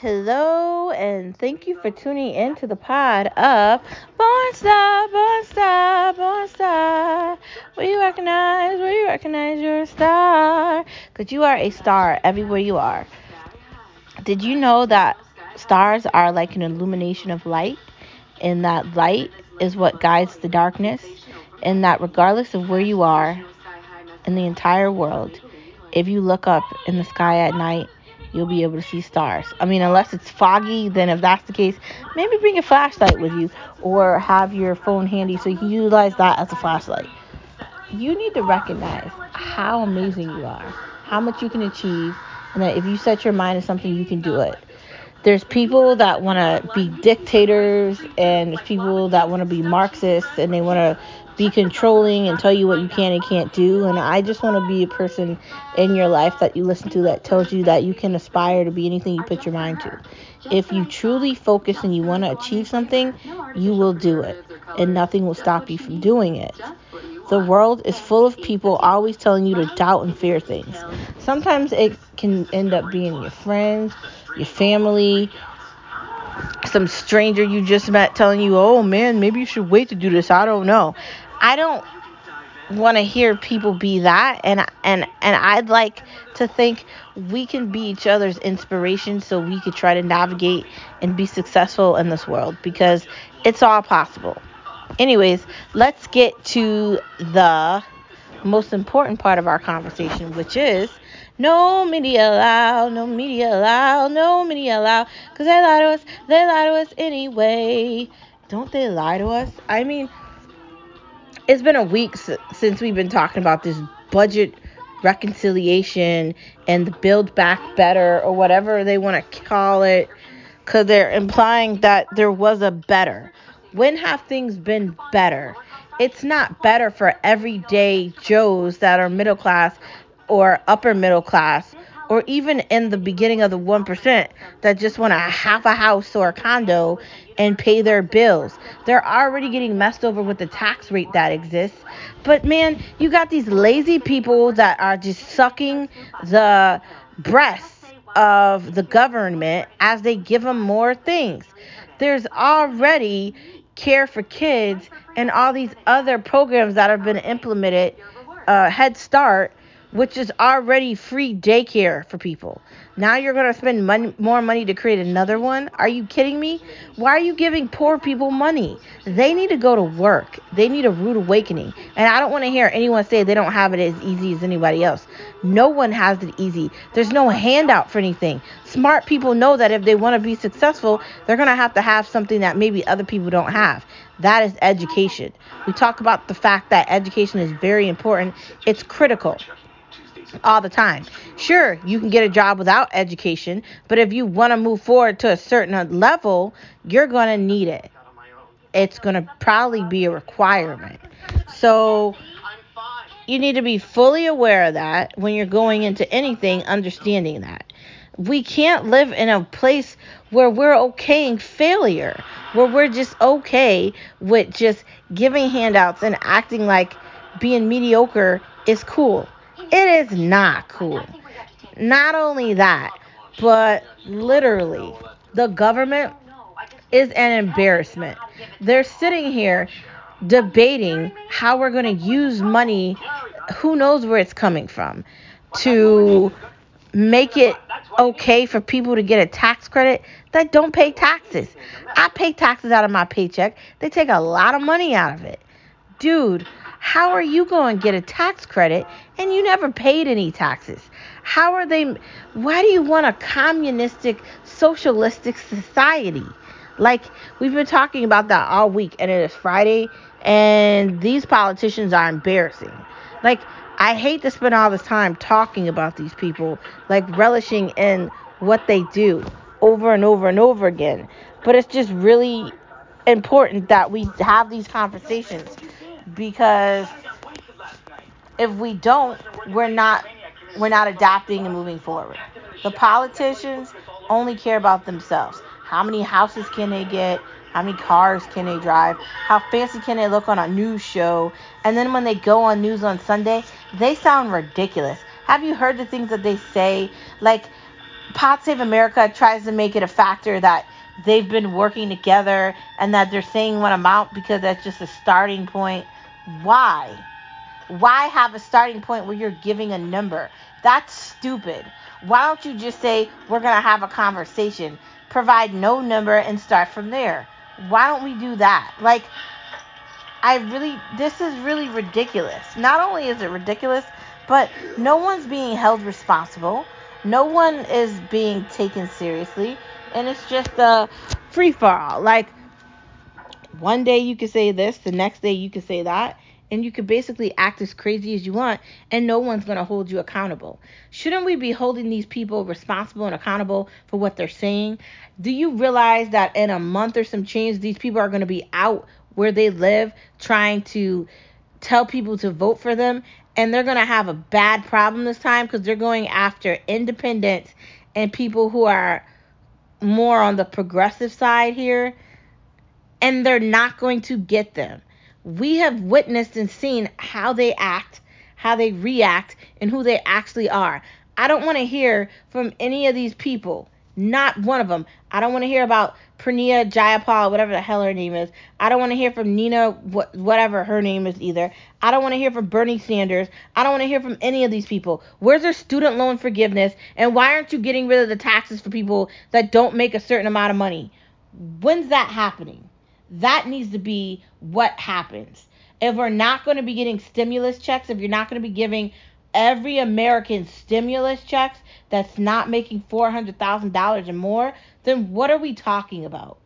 Hello, and thank you for tuning in to the pod of Born Star, Born Star, Born Star. Will you recognize, will you recognize you're star? Because you are a star everywhere you are. Did you know that stars are like an illumination of light? And that light is what guides the darkness? And that regardless of where you are in the entire world, if you look up in the sky at night, you'll be able to see stars. I mean, unless it's foggy, then if that's the case, maybe bring a flashlight with you or have your phone handy so you can utilize that as a flashlight. You need to recognize how amazing you are, how much you can achieve, and that if you set your mind to something, you can do it. There's people that want to be dictators, and there's people that want to be Marxists, and they want to be controlling and tell you what you can and can't do. And I just want to be a person in your life that you listen to that tells you that you can aspire to be anything you put your mind to. If you truly focus and you want to achieve something, you will do it, and nothing will stop you from doing it. The world is full of people always telling you to doubt and fear things. Sometimes it can end up being your friends, your family, some stranger you just met telling you, oh man, maybe you should wait to do this. I don't know. I don't want to hear people be that and and and I'd like to think we can be each other's inspiration so we could try to navigate and be successful in this world because it's all possible. Anyways, let's get to the most important part of our conversation, which is no media allowed, no media allowed, no media allowed, because they lie to us, they lie to us anyway. Don't they lie to us? I mean, it's been a week since we've been talking about this budget reconciliation and the build back better or whatever they want to call it because they're implying that there was a better when have things been better it's not better for everyday joes that are middle class or upper middle class or even in the beginning of the 1% that just want a half a house or a condo and pay their bills. They're already getting messed over with the tax rate that exists. But man, you got these lazy people that are just sucking the breasts of the government as they give them more things. There's already care for kids and all these other programs that have been implemented, uh, Head Start which is already free daycare for people. Now you're going to spend money, more money to create another one? Are you kidding me? Why are you giving poor people money? They need to go to work. They need a rude awakening. And I don't want to hear anyone say they don't have it as easy as anybody else. No one has it easy. There's no handout for anything. Smart people know that if they want to be successful, they're going to have to have something that maybe other people don't have. That is education. We talk about the fact that education is very important, it's critical all the time. Sure, you can get a job without education, but if you want to move forward to a certain level, you're going to need it. It's going to probably be a requirement. So you need to be fully aware of that when you're going into anything, understanding that. We can't live in a place where we're okaying failure, where we're just okay with just giving handouts and acting like being mediocre is cool. It is not cool. Not only that, but literally, the government is an embarrassment. They're sitting here debating how we're going to use money, who knows where it's coming from, to make it okay for people to get a tax credit that don't pay taxes. I pay taxes out of my paycheck, they take a lot of money out of it. Dude, how are you going to get a tax credit and you never paid any taxes? How are they? Why do you want a communistic, socialistic society? Like, we've been talking about that all week, and it is Friday, and these politicians are embarrassing. Like, I hate to spend all this time talking about these people, like relishing in what they do over and over and over again. But it's just really important that we have these conversations because if we don't, we're not we're not adapting and moving forward. The politicians only care about themselves. How many houses can they get? How many cars can they drive? How fancy can they look on a news show? And then when they go on news on Sunday, they sound ridiculous. Have you heard the things that they say? Like Pod Save America tries to make it a factor that they've been working together and that they're saying one amount because that's just a starting point. Why? Why have a starting point where you're giving a number? That's stupid. Why don't you just say, we're going to have a conversation, provide no number, and start from there? Why don't we do that? Like, I really, this is really ridiculous. Not only is it ridiculous, but no one's being held responsible. No one is being taken seriously. And it's just a free for all. Like, one day you could say this, the next day you could say that and you could basically act as crazy as you want and no one's going to hold you accountable. Shouldn't we be holding these people responsible and accountable for what they're saying? Do you realize that in a month or some change these people are going to be out where they live trying to tell people to vote for them and they're going to have a bad problem this time because they're going after independents and people who are more on the progressive side here and they're not going to get them we have witnessed and seen how they act, how they react, and who they actually are. I don't want to hear from any of these people. Not one of them. I don't want to hear about Pranita Jayapal, whatever the hell her name is. I don't want to hear from Nina, what, whatever her name is either. I don't want to hear from Bernie Sanders. I don't want to hear from any of these people. Where's their student loan forgiveness? And why aren't you getting rid of the taxes for people that don't make a certain amount of money? When's that happening? That needs to be what happens. If we're not going to be getting stimulus checks, if you're not going to be giving every American stimulus checks that's not making $400,000 or more, then what are we talking about?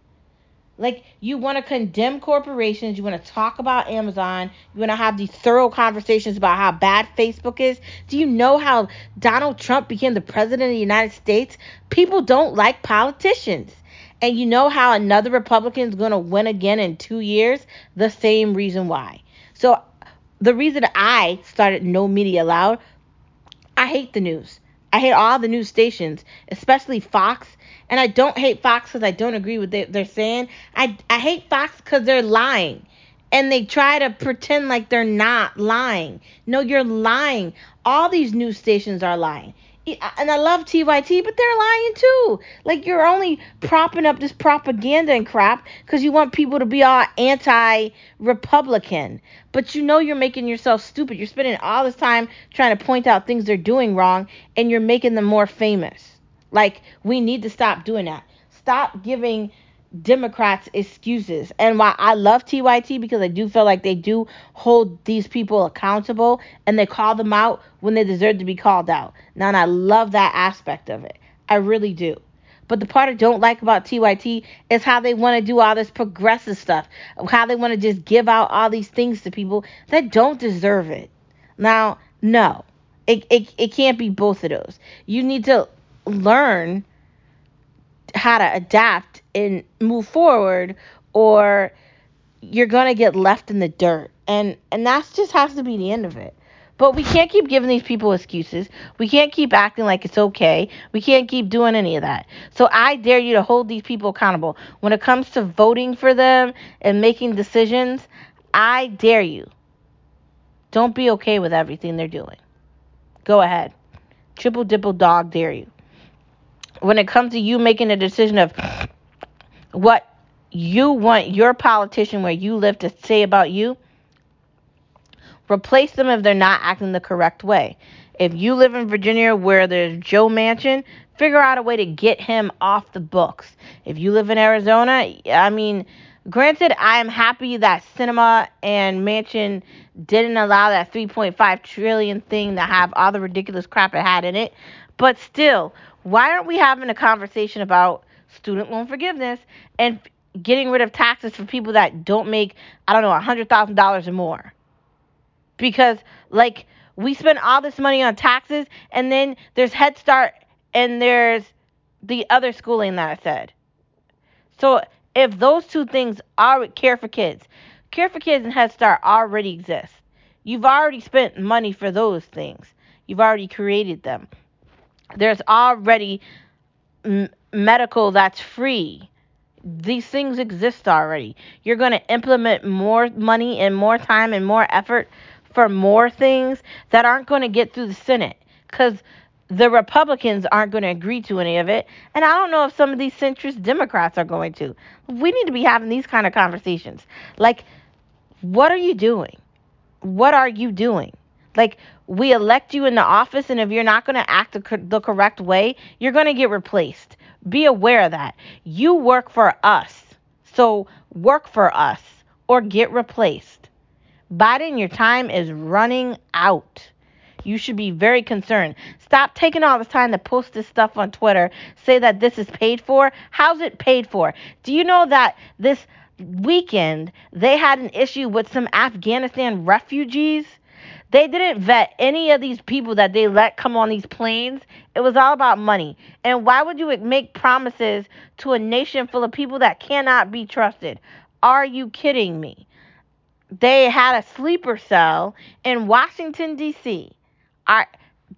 Like, you want to condemn corporations, you want to talk about Amazon, you want to have these thorough conversations about how bad Facebook is. Do you know how Donald Trump became the president of the United States? People don't like politicians. And you know how another Republican is going to win again in two years? The same reason why. So, the reason I started No Media Allowed, I hate the news. I hate all the news stations, especially Fox. And I don't hate Fox because I don't agree with what they're saying. I, I hate Fox because they're lying. And they try to pretend like they're not lying. No, you're lying. All these news stations are lying and I love TYT, but they're lying too. Like you're only propping up this propaganda and crap because you want people to be all anti-Republican. But you know you're making yourself stupid. You're spending all this time trying to point out things they're doing wrong, and you're making them more famous. Like we need to stop doing that. Stop giving Democrats excuses. And why I love TYT because I do feel like they do hold these people accountable and they call them out when they deserve to be called out. Now, and I love that aspect of it. I really do. But the part I don't like about TYT is how they want to do all this progressive stuff, how they want to just give out all these things to people that don't deserve it. Now, no, it, it, it can't be both of those. You need to learn how to adapt and move forward or you're going to get left in the dirt. And and that just has to be the end of it. But we can't keep giving these people excuses. We can't keep acting like it's okay. We can't keep doing any of that. So i dare you to hold these people accountable. When it comes to voting for them and making decisions i dare you. Don't be okay with everything they're doing. Go ahead. Triple dipple dog dare you. When it comes to you making a decision of what you want your politician where you live to say about you, replace them if they're not acting the correct way. If you live in Virginia where there's Joe Manchin, figure out a way to get him off the books. If you live in Arizona, I mean, granted, I am happy that Sinema and Manchin didn't allow that 3.5 trillion thing to have all the ridiculous crap it had in it. But still, why aren't we having a conversation about student loan forgiveness and getting rid of taxes for people that don't make, I don't know, $100,000 or more? Because, like, we spend all this money on taxes, and then there's Head Start and there's the other schooling that I said. So, if those two things are care for kids, care for kids and Head Start already exist. You've already spent money for those things. You've already created them. There's already medical that's free. These things exist already. You're going to implement more money and more time and more effort for more things that aren't going to get through the Senate because the Republicans aren't going to agree to any of it. And I don't know if some of these centrist Democrats are going to. We need to be having these kind of conversations. Like, what are you doing? What are you doing? Like, we elect you in the office, and if you're not going to act the, the correct way, you're going to get replaced. Be aware of that. You work for us. So work for us or get replaced. Biden, your time is running out. You should be very concerned. Stop taking all this time to post this stuff on Twitter, say that this is paid for. How's it paid for? Do you know that this weekend they had an issue with some Afghanistan refugees? They didn't vet any of these people that they let come on these planes. It was all about money. And why would you make promises to a nation full of people that cannot be trusted? Are you kidding me? They had a sleeper cell in Washington, D.C. I,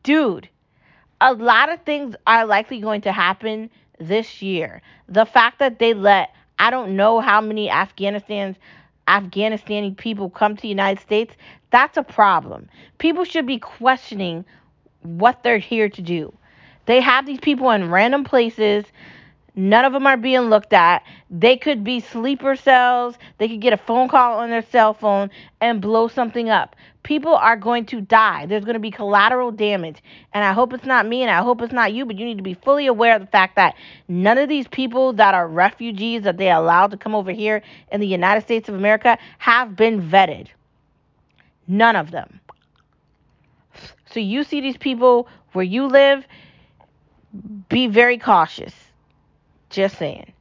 dude, a lot of things are likely going to happen this year. The fact that they let I don't know how many Afghanistan's Afghanistani people come to the United States, that's a problem. People should be questioning what they're here to do. They have these people in random places None of them are being looked at. They could be sleeper cells. They could get a phone call on their cell phone and blow something up. People are going to die. There's going to be collateral damage. And I hope it's not me and I hope it's not you, but you need to be fully aware of the fact that none of these people that are refugees that they allowed to come over here in the United States of America have been vetted. None of them. So you see these people where you live, be very cautious. Just saying.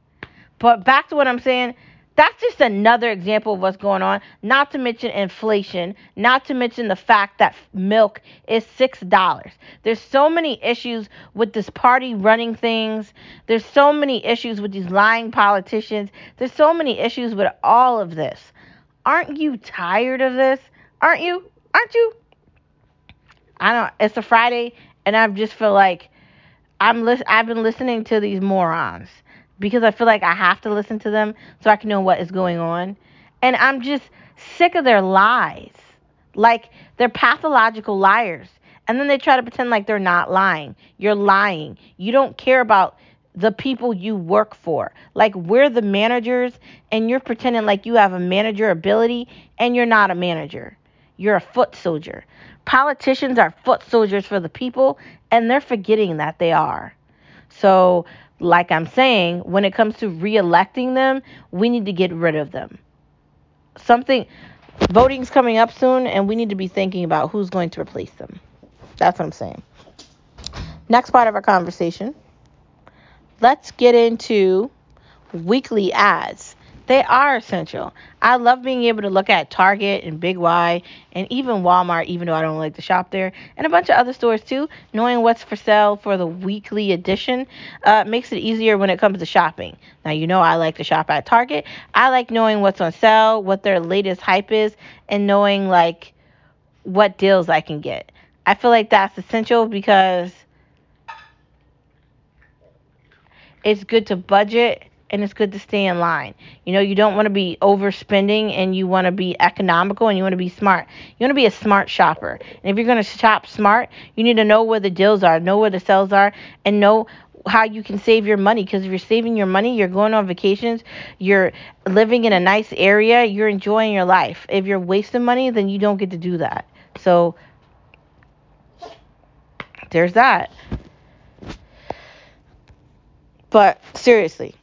But back to what I'm saying, that's just another example of what's going on. Not to mention inflation, not to mention the fact that milk is $6. There's so many issues with this party running things. There's so many issues with these lying politicians. There's so many issues with all of this. Aren't you tired of this? Aren't you? Aren't you? I don't it's a Friday and I just feel like I'm lis- I've been listening to these morons because I feel like I have to listen to them so I can know what is going on. And I'm just sick of their lies. Like they're pathological liars. And then they try to pretend like they're not lying. You're lying. You don't care about the people you work for. Like we're the managers and you're pretending like you have a manager ability and you're not a manager. You're a foot soldier. Politicians are foot soldiers for the people and they're forgetting that they are. So like I'm saying, when it comes to re-electing them, we need to get rid of them. Something voting's coming up soon and we need to be thinking about who's going to replace them. That's what I'm saying. Next part of our conversation. Let's get into weekly ads. They are essential. I love being able to look at Target and Big Y and even Walmart, even though I don't like to shop there, and a bunch of other stores too. Knowing what's for sale for the weekly edition uh, makes it easier when it comes to shopping. Now, you know, I like to shop at Target. I like knowing what's on sale, what their latest hype is, and knowing like what deals I can get. I feel like that's essential because it's good to budget and it's good to stay in line. You know, you don't want to be overspending and you want to be economical and you want to be smart. You want to be a smart shopper. And if you're going to shop smart, you need to know where the deals are, know where the sales are, and know how you can save your money because if you're saving your money, you're going on vacations, you're living in a nice area, you're enjoying your life. If you're wasting money, then you don't get to do that. So there's that. But seriously,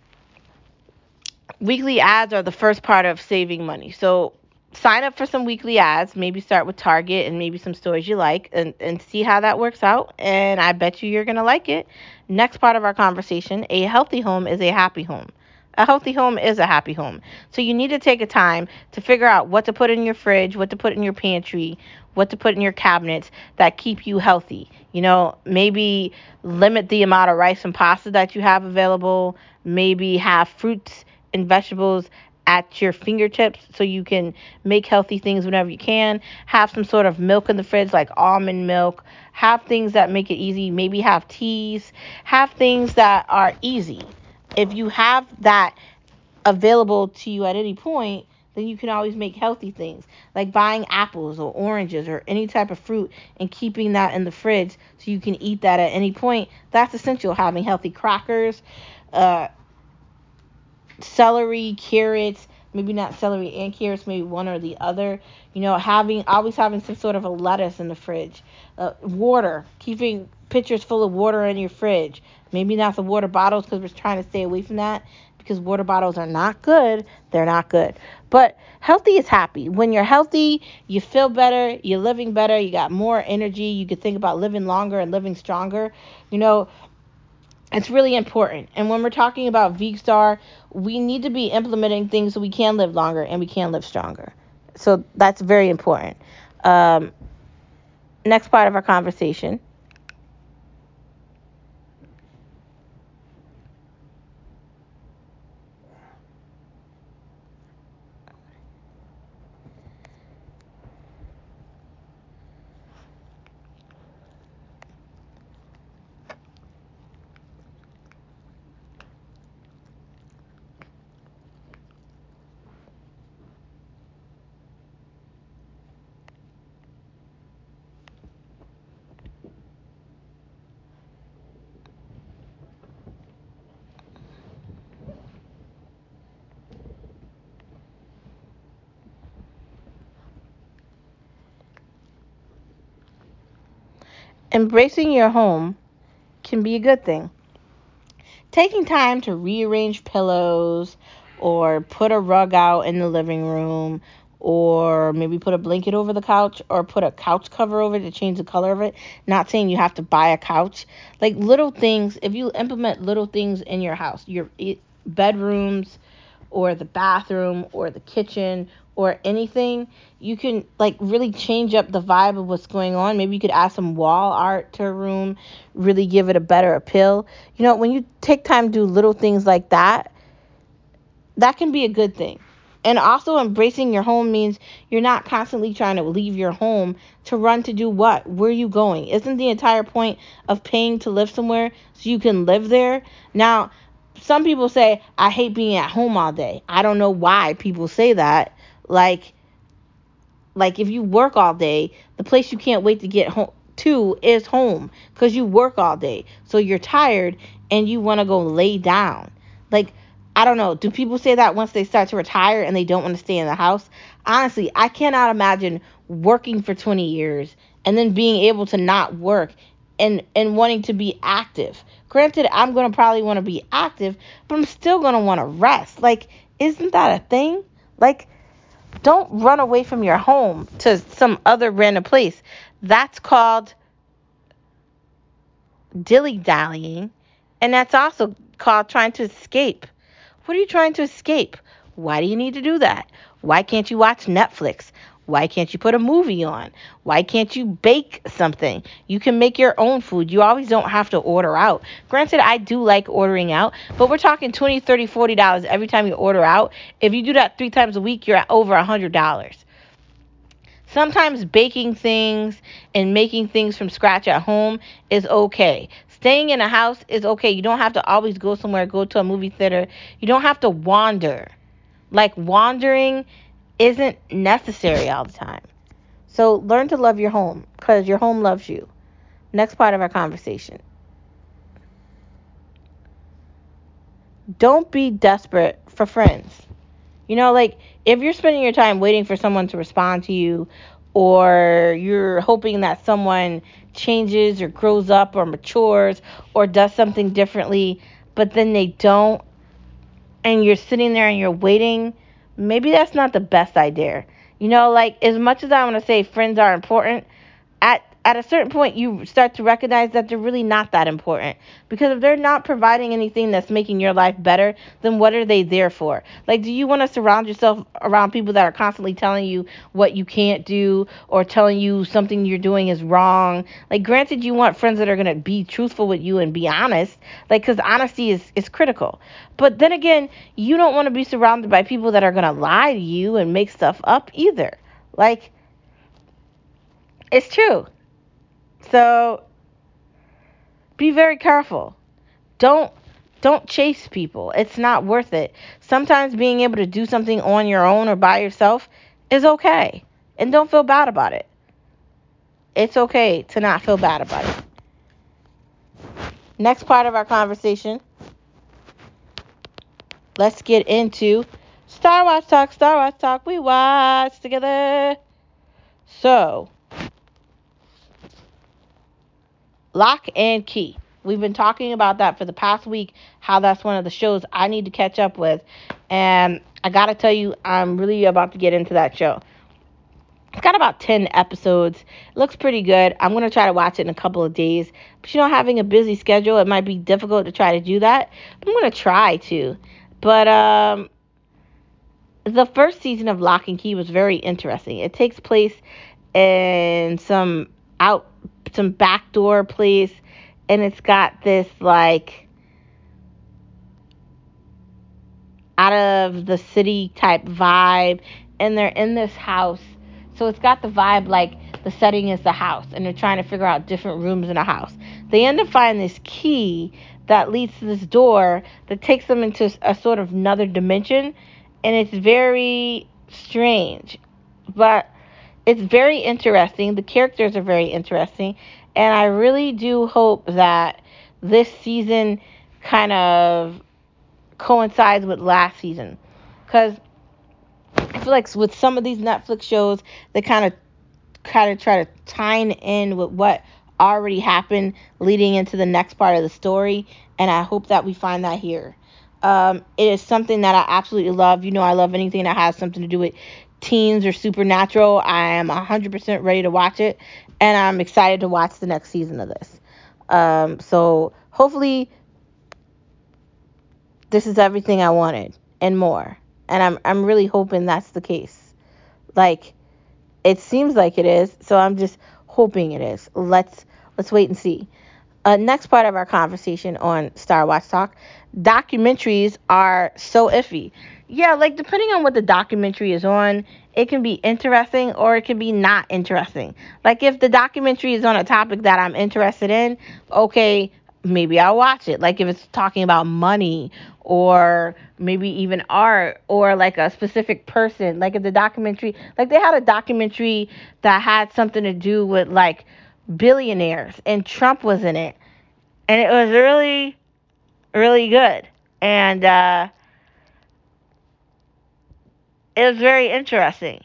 weekly ads are the first part of saving money. So sign up for some weekly ads. Maybe start with Target and maybe some stores you like and, and see how that works out. And I bet you you're going to like it. Next part of our conversation a healthy home is a happy home. A healthy home is a happy home. So you need to take a time to figure out what to put in your fridge, what to put in your pantry, what to put in your cabinets that keep you healthy. You know, maybe limit the amount of rice and pasta that you have available, maybe have fruits and vegetables at your fingertips so you can make healthy things whenever you can. Have some sort of milk in the fridge, like almond milk. Have things that make it easy. Maybe have teas. Have things that are easy. If you have that available to you at any point, then you can always make healthy things like buying apples or oranges or any type of fruit and keeping that in the fridge so you can eat that at any point. That's essential. Having healthy crackers, uh, celery, carrots, maybe not celery and carrots, maybe one or the other. You know, having always having some sort of a lettuce in the fridge. Uh, water, keeping pitchers full of water in your fridge. Maybe not the water bottles because we're trying to stay away from that because water bottles are not good. They're not good. But healthy is happy. When you're healthy, you feel better, you're living better, you got more energy, you can think about living longer and living stronger. You know, it's really important. And when we're talking about VSTAR, we need to be implementing things so we can live longer and we can live stronger. So that's very important. Um, next part of our conversation. Embracing your home can be a good thing. Taking time to rearrange pillows or put a rug out in the living room or maybe put a blanket over the couch or put a couch cover over to change the color of it. Not saying you have to buy a couch. Like little things, if you implement little things in your house, your bedrooms or the bathroom or the kitchen or anything, you can like really change up the vibe of what's going on. Maybe you could add some wall art to a room, really give it a better appeal. You know, when you take time to do little things like that, that can be a good thing. And also embracing your home means you're not constantly trying to leave your home to run to do what? Where are you going? Isn't the entire point of paying to live somewhere so you can live there? Now, some people say, I hate being at home all day. I don't know why people say that like like if you work all day, the place you can't wait to get home to is home cuz you work all day. So you're tired and you want to go lay down. Like I don't know, do people say that once they start to retire and they don't want to stay in the house? Honestly, I cannot imagine working for 20 years and then being able to not work and and wanting to be active. Granted, I'm going to probably want to be active, but I'm still going to want to rest. Like isn't that a thing? Like don't run away from your home to some other random place. That's called dilly dallying, and that's also called trying to escape. What are you trying to escape? Why do you need to do that? Why can't you watch Netflix? Why can't you put a movie on? Why can't you bake something? You can make your own food. You always don't have to order out. Granted, I do like ordering out, but we're talking 20, 30, 40 dollars every time you order out. If you do that 3 times a week, you're at over a $100. Sometimes baking things and making things from scratch at home is okay. Staying in a house is okay. You don't have to always go somewhere, go to a movie theater. You don't have to wander. Like wandering isn't necessary all the time. So learn to love your home because your home loves you. Next part of our conversation. Don't be desperate for friends. You know, like if you're spending your time waiting for someone to respond to you, or you're hoping that someone changes or grows up or matures or does something differently, but then they don't, and you're sitting there and you're waiting maybe that's not the best idea. You know, like as much as I want to say friends are important, at at a certain point you start to recognize that they're really not that important. Because if they're not providing anything that's making your life better then what are they there for? Like do you want to surround yourself around people that are constantly telling you what you can't do or telling you something you're doing is wrong? Like granted you want friends that are going to be truthful with you and be honest like because honesty is is critical. But then again you don't want to be surrounded by people that are going to lie to you and make stuff up either. Like it's true so be very careful. Don't don't chase people. It's not worth it. Sometimes being able to do something on your own or by yourself is okay. And don't feel bad about it. It's okay to not feel bad about it. Next part of our conversation, let's get into Star Watch Talk. Star Watch Talk, we watch together. So, Locke and Key. We've been talking about that for the past week, how that's one of the shows I need to catch up with. And I got to tell you, I'm really about to get into that show. It's got about 10 episodes. It looks pretty good. I'm going to try to watch it in a couple of days. But you know, having a busy schedule, it might be difficult to try to do that. I'm going to try to. But um the first season of Locke and Key was very interesting. It takes place in some out some backdoor place and it's got this like out of the city type vibe. And they're in this house. So it's got the vibe like the setting is the house. And they're trying to figure out different rooms in a house. They end up finding this key that leads to this door that takes them into a sort of another dimension. And it's very strange. But it's very interesting the characters are very interesting and I really do hope that this season kind of coincides with last season. Because I feel like with some of these Netflix shows, they kind of kind of try to tie in with what already happened leading into the next part of the story. And I hope that we find that here. Um, it is something that I absolutely love. You know, I love anything that has something to do with teens or supernatural. I am 100% ready to watch it and I'm excited to watch the next season of this. Um, so hopefully, this is everything I wanted and more. And I'm I'm really hoping that's the case. Like, it seems like it is. So I'm just hoping it is. Let's let's wait and see. Uh, next part of our conversation on Star Watch Talk, documentaries are so iffy. Yeah, like depending on what the documentary is on, it can be interesting or it can be not interesting. Like if the documentary is on a topic that I'm interested in, okay, maybe I'll watch it. Like if it's talking about money or maybe even art or like a specific person. Like if the documentary, like they had a documentary that had something to do with like billionaires and Trump was in it. And it was really, really good. And, uh, it was very interesting.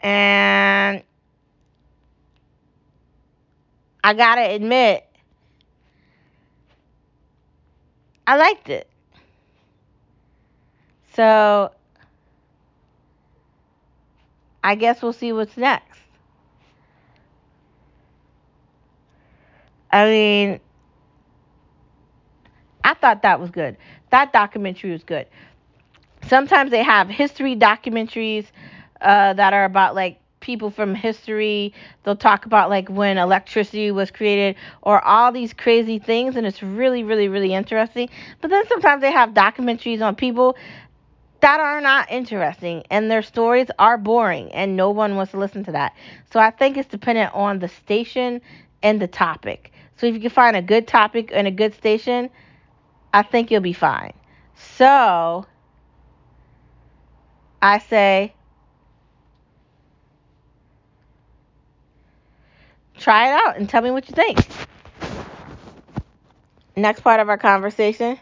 And I gotta admit, I liked it. So I guess we'll see what's next. I mean, I thought that was good. That documentary was good sometimes they have history documentaries uh, that are about like people from history. They'll talk about like when electricity was created or all these crazy things, and it's really, really, really interesting. But then sometimes they have documentaries on people that are not interesting and their stories are boring and no one wants to listen to that. So I think it's dependent on the station and the topic. So if you can find a good topic and a good station, I think you'll be fine. So I say, try it out and tell me what you think. Next part of our conversation.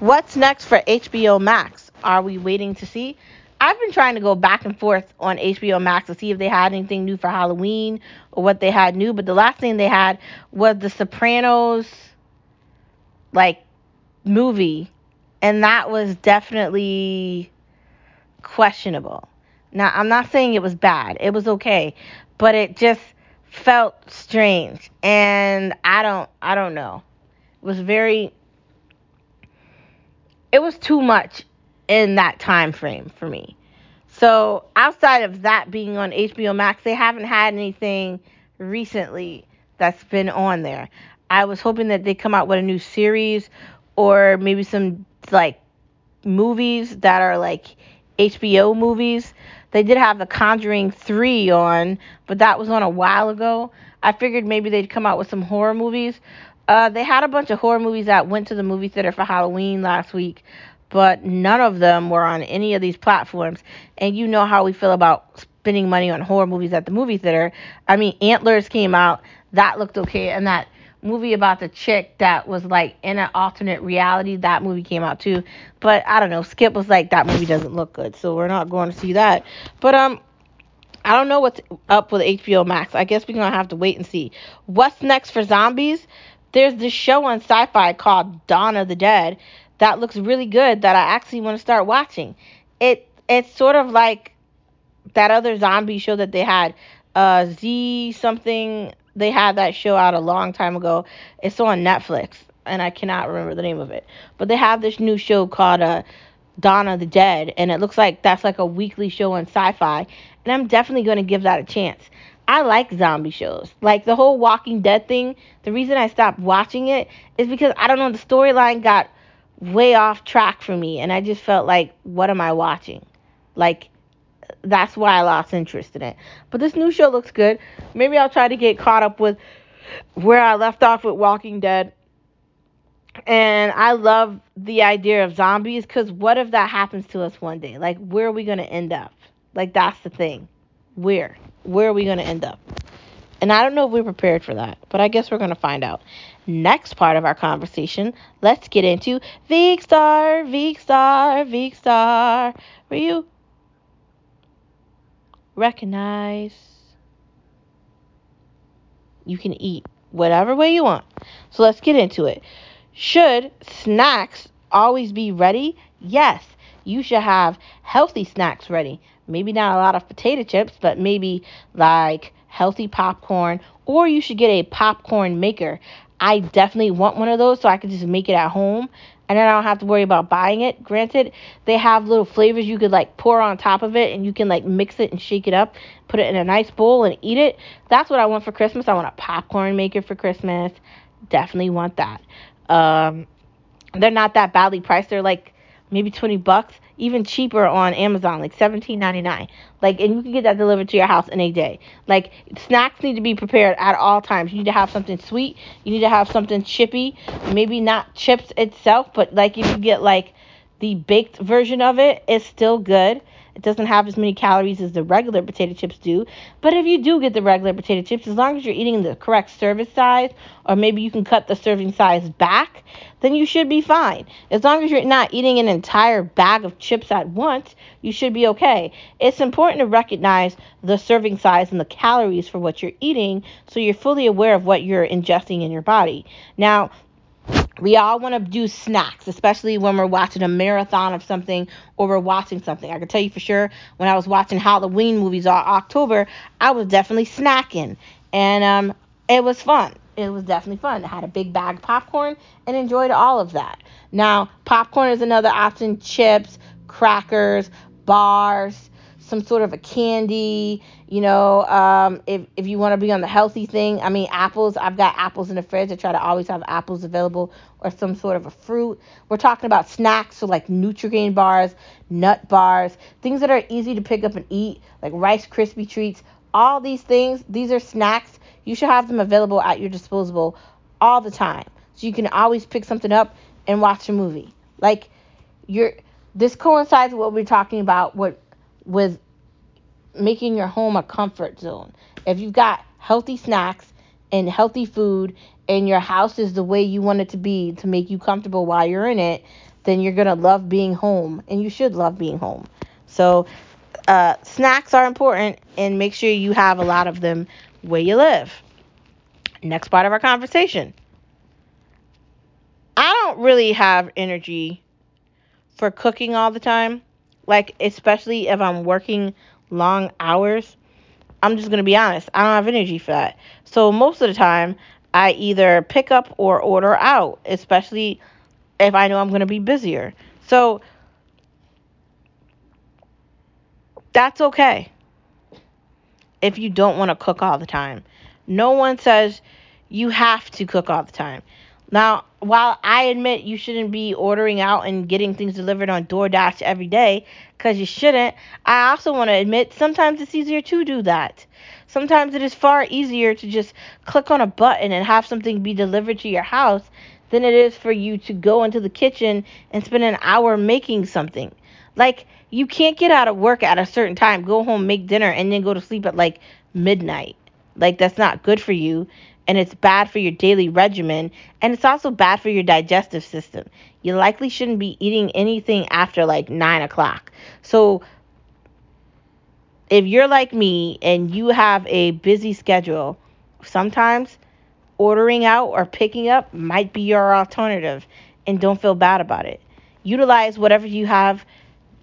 What's next for HBO Max? Are we waiting to see? I've been trying to go back and forth on HBO Max to see if they had anything new for Halloween or what they had new, but the last thing they had was the Sopranos like movie and that was definitely questionable. Now, I'm not saying it was bad. It was okay, but it just felt strange and I don't I don't know. It was very it was too much in that time frame for me. So outside of that being on HBO Max, they haven't had anything recently that's been on there. I was hoping that they'd come out with a new series or maybe some like movies that are like HBO movies. They did have The Conjuring 3 on, but that was on a while ago. I figured maybe they'd come out with some horror movies. Uh, they had a bunch of horror movies that went to the movie theater for Halloween last week, but none of them were on any of these platforms. And you know how we feel about spending money on horror movies at the movie theater. I mean, Antlers came out, that looked okay, and that movie about the chick that was like in an alternate reality. That movie came out too. But I don't know. Skip was like, that movie doesn't look good, so we're not going to see that. But um, I don't know what's up with HBO Max. I guess we're gonna have to wait and see. What's next for zombies? There's this show on Syfy called Dawn of the Dead that looks really good that I actually want to start watching. It it's sort of like that other zombie show that they had, uh, Z something they had that show out a long time ago. It's on Netflix, and I cannot remember the name of it. But they have this new show called uh, Dawn of the Dead, and it looks like that's like a weekly show on Syfy, and I'm definitely going to give that a chance. I like zombie shows. Like the whole Walking Dead thing, the reason I stopped watching it is because I don't know, the storyline got way off track for me, and I just felt like, what am I watching? Like, that's why I lost interest in it. But this new show looks good. Maybe I'll try to get caught up with where I left off with Walking Dead. And I love the idea of zombies because what if that happens to us one day? Like, where are we going to end up? Like, that's the thing. Where? Where are we going to end up? And I don't know if we're prepared for that, but I guess we're going to find out. Next part of our conversation, let's get into Veekstar, Veekstar, Veekstar. Were you recognize you can eat whatever way you want. So let's get into it. Should snacks always be ready? Yes, you should have healthy snacks ready. Maybe not a lot of potato chips, but maybe like healthy popcorn, or you should get a popcorn maker. I definitely want one of those so I can just make it at home and then I don't have to worry about buying it. Granted, they have little flavors you could like pour on top of it and you can like mix it and shake it up, put it in a nice bowl and eat it. That's what I want for Christmas. I want a popcorn maker for Christmas. Definitely want that. Um, they're not that badly priced. They're like maybe 20 bucks, even cheaper on Amazon, like 17.99. Like, and you can get that delivered to your house in a day. Like, snacks need to be prepared at all times. You need to have something sweet. You need to have something chippy. Maybe not chips itself, but like if you get like the baked version of it, it's still good. It doesn't have as many calories as the regular potato chips do. But if you do get the regular potato chips, as long as you're eating the correct serving size, or maybe you can cut the serving size back, then you should be fine. As long as you're not eating an entire bag of chips at once, you should be okay. It's important to recognize the serving size and the calories for what you're eating so you're fully aware of what you're ingesting in your body. Now, we all want to do snacks, especially when we're watching a marathon of something or we're watching something. I can tell you for sure, when I was watching Halloween movies all October, I was definitely snacking, and um, it was fun. It was definitely fun. I had a big bag of popcorn and enjoyed all of that. Now, popcorn is another option. Chips, crackers, bars, some sort of a candy, you know, um, if, if you want to be on the healthy thing, I mean, apples, I've got apples in the fridge. I try to always have apples available or some sort of a fruit. We're talking about snacks, so like Nutrigrain bars, nut bars, things that are easy to pick up and eat, like Rice Krispie treats. All these things, these are snacks. You should have them available at your disposal all the time. So you can always pick something up and watch a movie. Like, you're, this coincides with what we're talking about, what with making your home a comfort zone. If you've got healthy snacks and healthy food and your house is the way you want it to be to make you comfortable while you're in it, then you're going to love being home and you should love being home. So, uh, snacks are important and make sure you have a lot of them where you live. Next part of our conversation. I don't really have energy for cooking all the time like especially if I'm working long hours, I'm just to be honest, I don't have energy for that. So most of the time, I either pick up or order out, especially if I know I'm to be busier. So that's okay if you don't want to cook all the time. No one says You have to cook all the time. Now, while I admit you shouldn't be ordering out and getting things delivered on DoorDash every day, because you shouldn't, I also want to admit sometimes it's easier to do that. Sometimes it is far easier to just click on a button and have something be delivered to your house than it is for you to go into the kitchen and spend an hour making something. Like, you can't get out of work at a certain time, go home, make dinner, and then go to sleep at like midnight. Like, that's not good for you and it's bad for your daily regimen and it's also bad for your digestive system. You likely shouldn't be eating anything after like nine o'clock. So if you're like me and you have a busy schedule, sometimes ordering out or picking up might be your alternative and don't feel bad about it. Utilize whatever you have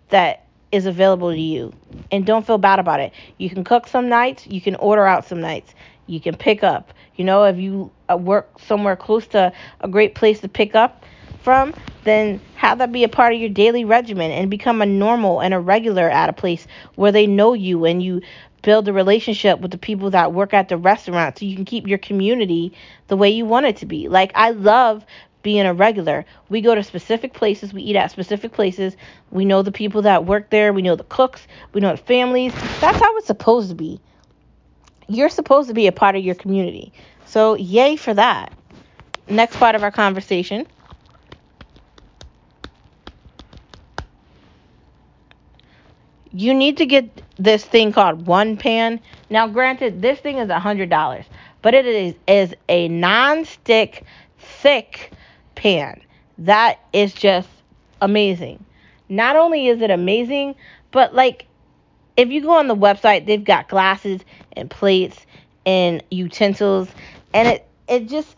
that is available to you and don't feel bad about it. You can cook some nights, you can order out some nights, you can pick up. You know, if you uh, work somewhere close to a great place to pick up from, then have that be a part of your daily regimen and become a normal and a regular at a place where they know you and you build a relationship with the people that work at the restaurant so you can keep your community the way you want it to be. Like I love being a regular. We go to specific places, we eat at specific places. We know the people that work there, we know the cooks, we know the families. That's how it's supposed to be. You're supposed to be a part of your community. So, yay for that. Next part of our conversation. You need to get this thing called One Pan. Now, granted, this thing is a $100, but it is, is a non-stick, thick pan. That is just amazing. Not only is it amazing, but like if you go on the website, they've got glasses and plates and utensils and it it just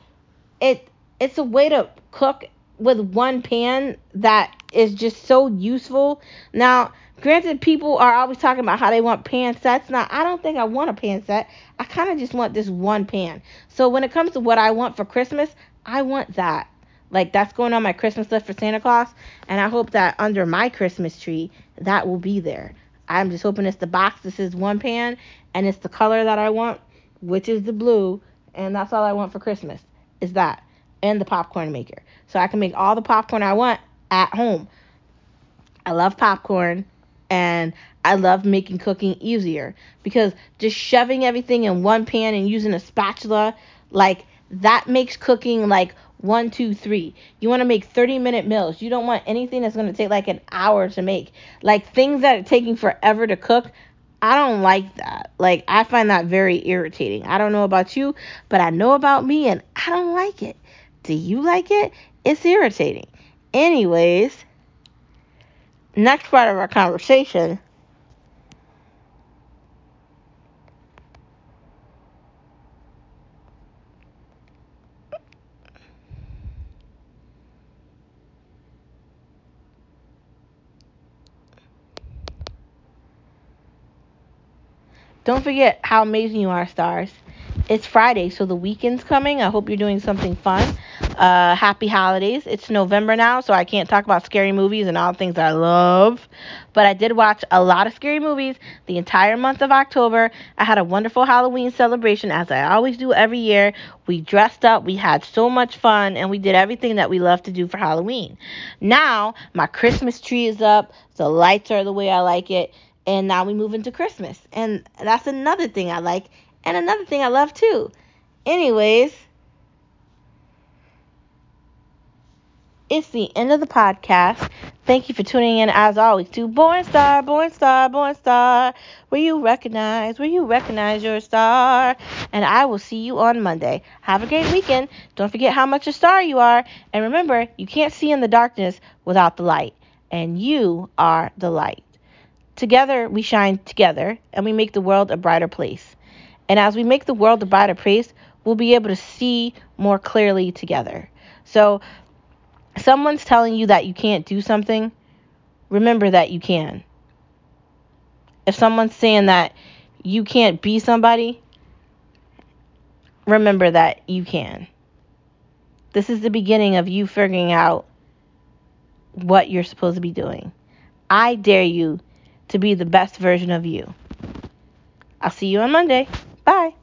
it it's a way to cook with one pan that is just so useful. Now, granted, people are always talking about how they want pan sets. Now, I don't think I want a pan set. I kind of just want this one pan. So when it comes to what I want for Christmas, I want that. Like that's going on my Christmas list for Santa Claus, and I hope that under my Christmas tree that will be there. I'm just hoping it's the box This is one pan and it's the color that I want, which is the blue, and that's all I want for Christmas is that and the popcorn maker. So I can make all the popcorn I want at home. I love popcorn and I love making cooking easier because just shoving everything in one pan and using a spatula like that makes cooking like one, two, three. You want to make 30 minute meals. You don't want anything that's going to take like an hour to make. Like things that are taking forever to cook. I don't like that. Like, I find that very irritating. I don't know about you, but I know about me and I don't like it. Do you like it? It's irritating. Anyways, next part of our conversation Don't forget how amazing you are, stars. It's Friday, so the weekend's coming. I hope you're doing something fun. Uh, happy holidays. It's November now, so I can't talk about scary movies and all the things I love. But I did watch a lot of scary movies the entire month of October. I had a wonderful Halloween celebration, as I always do every year. We dressed up, we had so much fun, and we did everything that we love to do for Halloween. Now, my Christmas tree is up, the lights are the way I like it and now we move into Christmas. And that's another thing I like and another thing I love too. Anyways, it's the end of the podcast. Thank you for tuning in as always to Born Star, Born Star, Born Star, where you recognize, where you recognize your star. And I will see you on Monday. Have a great weekend. Don't forget how much a star you are. And remember, you can't see in the darkness without the light. And you are the light. Together, we shine together and we make the world a brighter place. And as we make the world a brighter place, we'll be able to see more clearly together. So, someone's telling you that you can't do something, remember that you can. If someone's saying that you can't be somebody, remember that you can. This is the beginning of you figuring out what you're supposed to be doing. I dare you to be the best version of you. I'll see you on Monday. Bye.